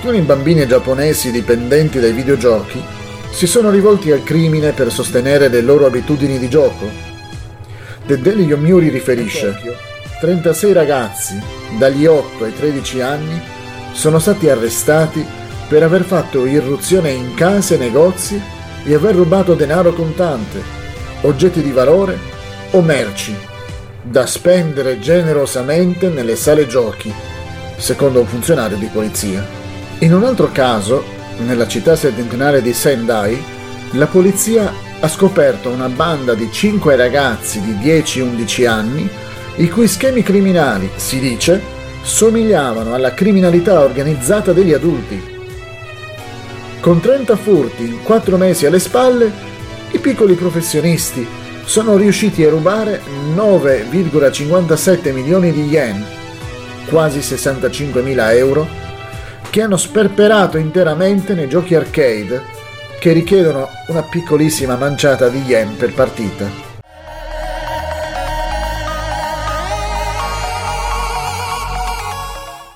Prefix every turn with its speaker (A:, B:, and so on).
A: giovani bambini giapponesi dipendenti dai videogiochi si sono rivolti al crimine per sostenere le loro abitudini di gioco. Daily Yomiuri riferisce 36 ragazzi dagli 8 ai 13 anni sono stati arrestati per aver fatto irruzione in case e negozi e aver rubato denaro contante, oggetti di valore o merci da spendere generosamente nelle sale giochi, secondo un funzionario di polizia. In un altro caso, nella città settentrionale di Sendai, la polizia ha scoperto una banda di 5 ragazzi di 10-11 anni i cui schemi criminali, si dice, somigliavano alla criminalità organizzata degli adulti. Con 30 furti in 4 mesi alle spalle, i piccoli professionisti sono riusciti a rubare 9,57 milioni di yen, quasi 65 mila euro, che hanno sperperato interamente nei giochi arcade che richiedono una piccolissima manciata di yen per partita.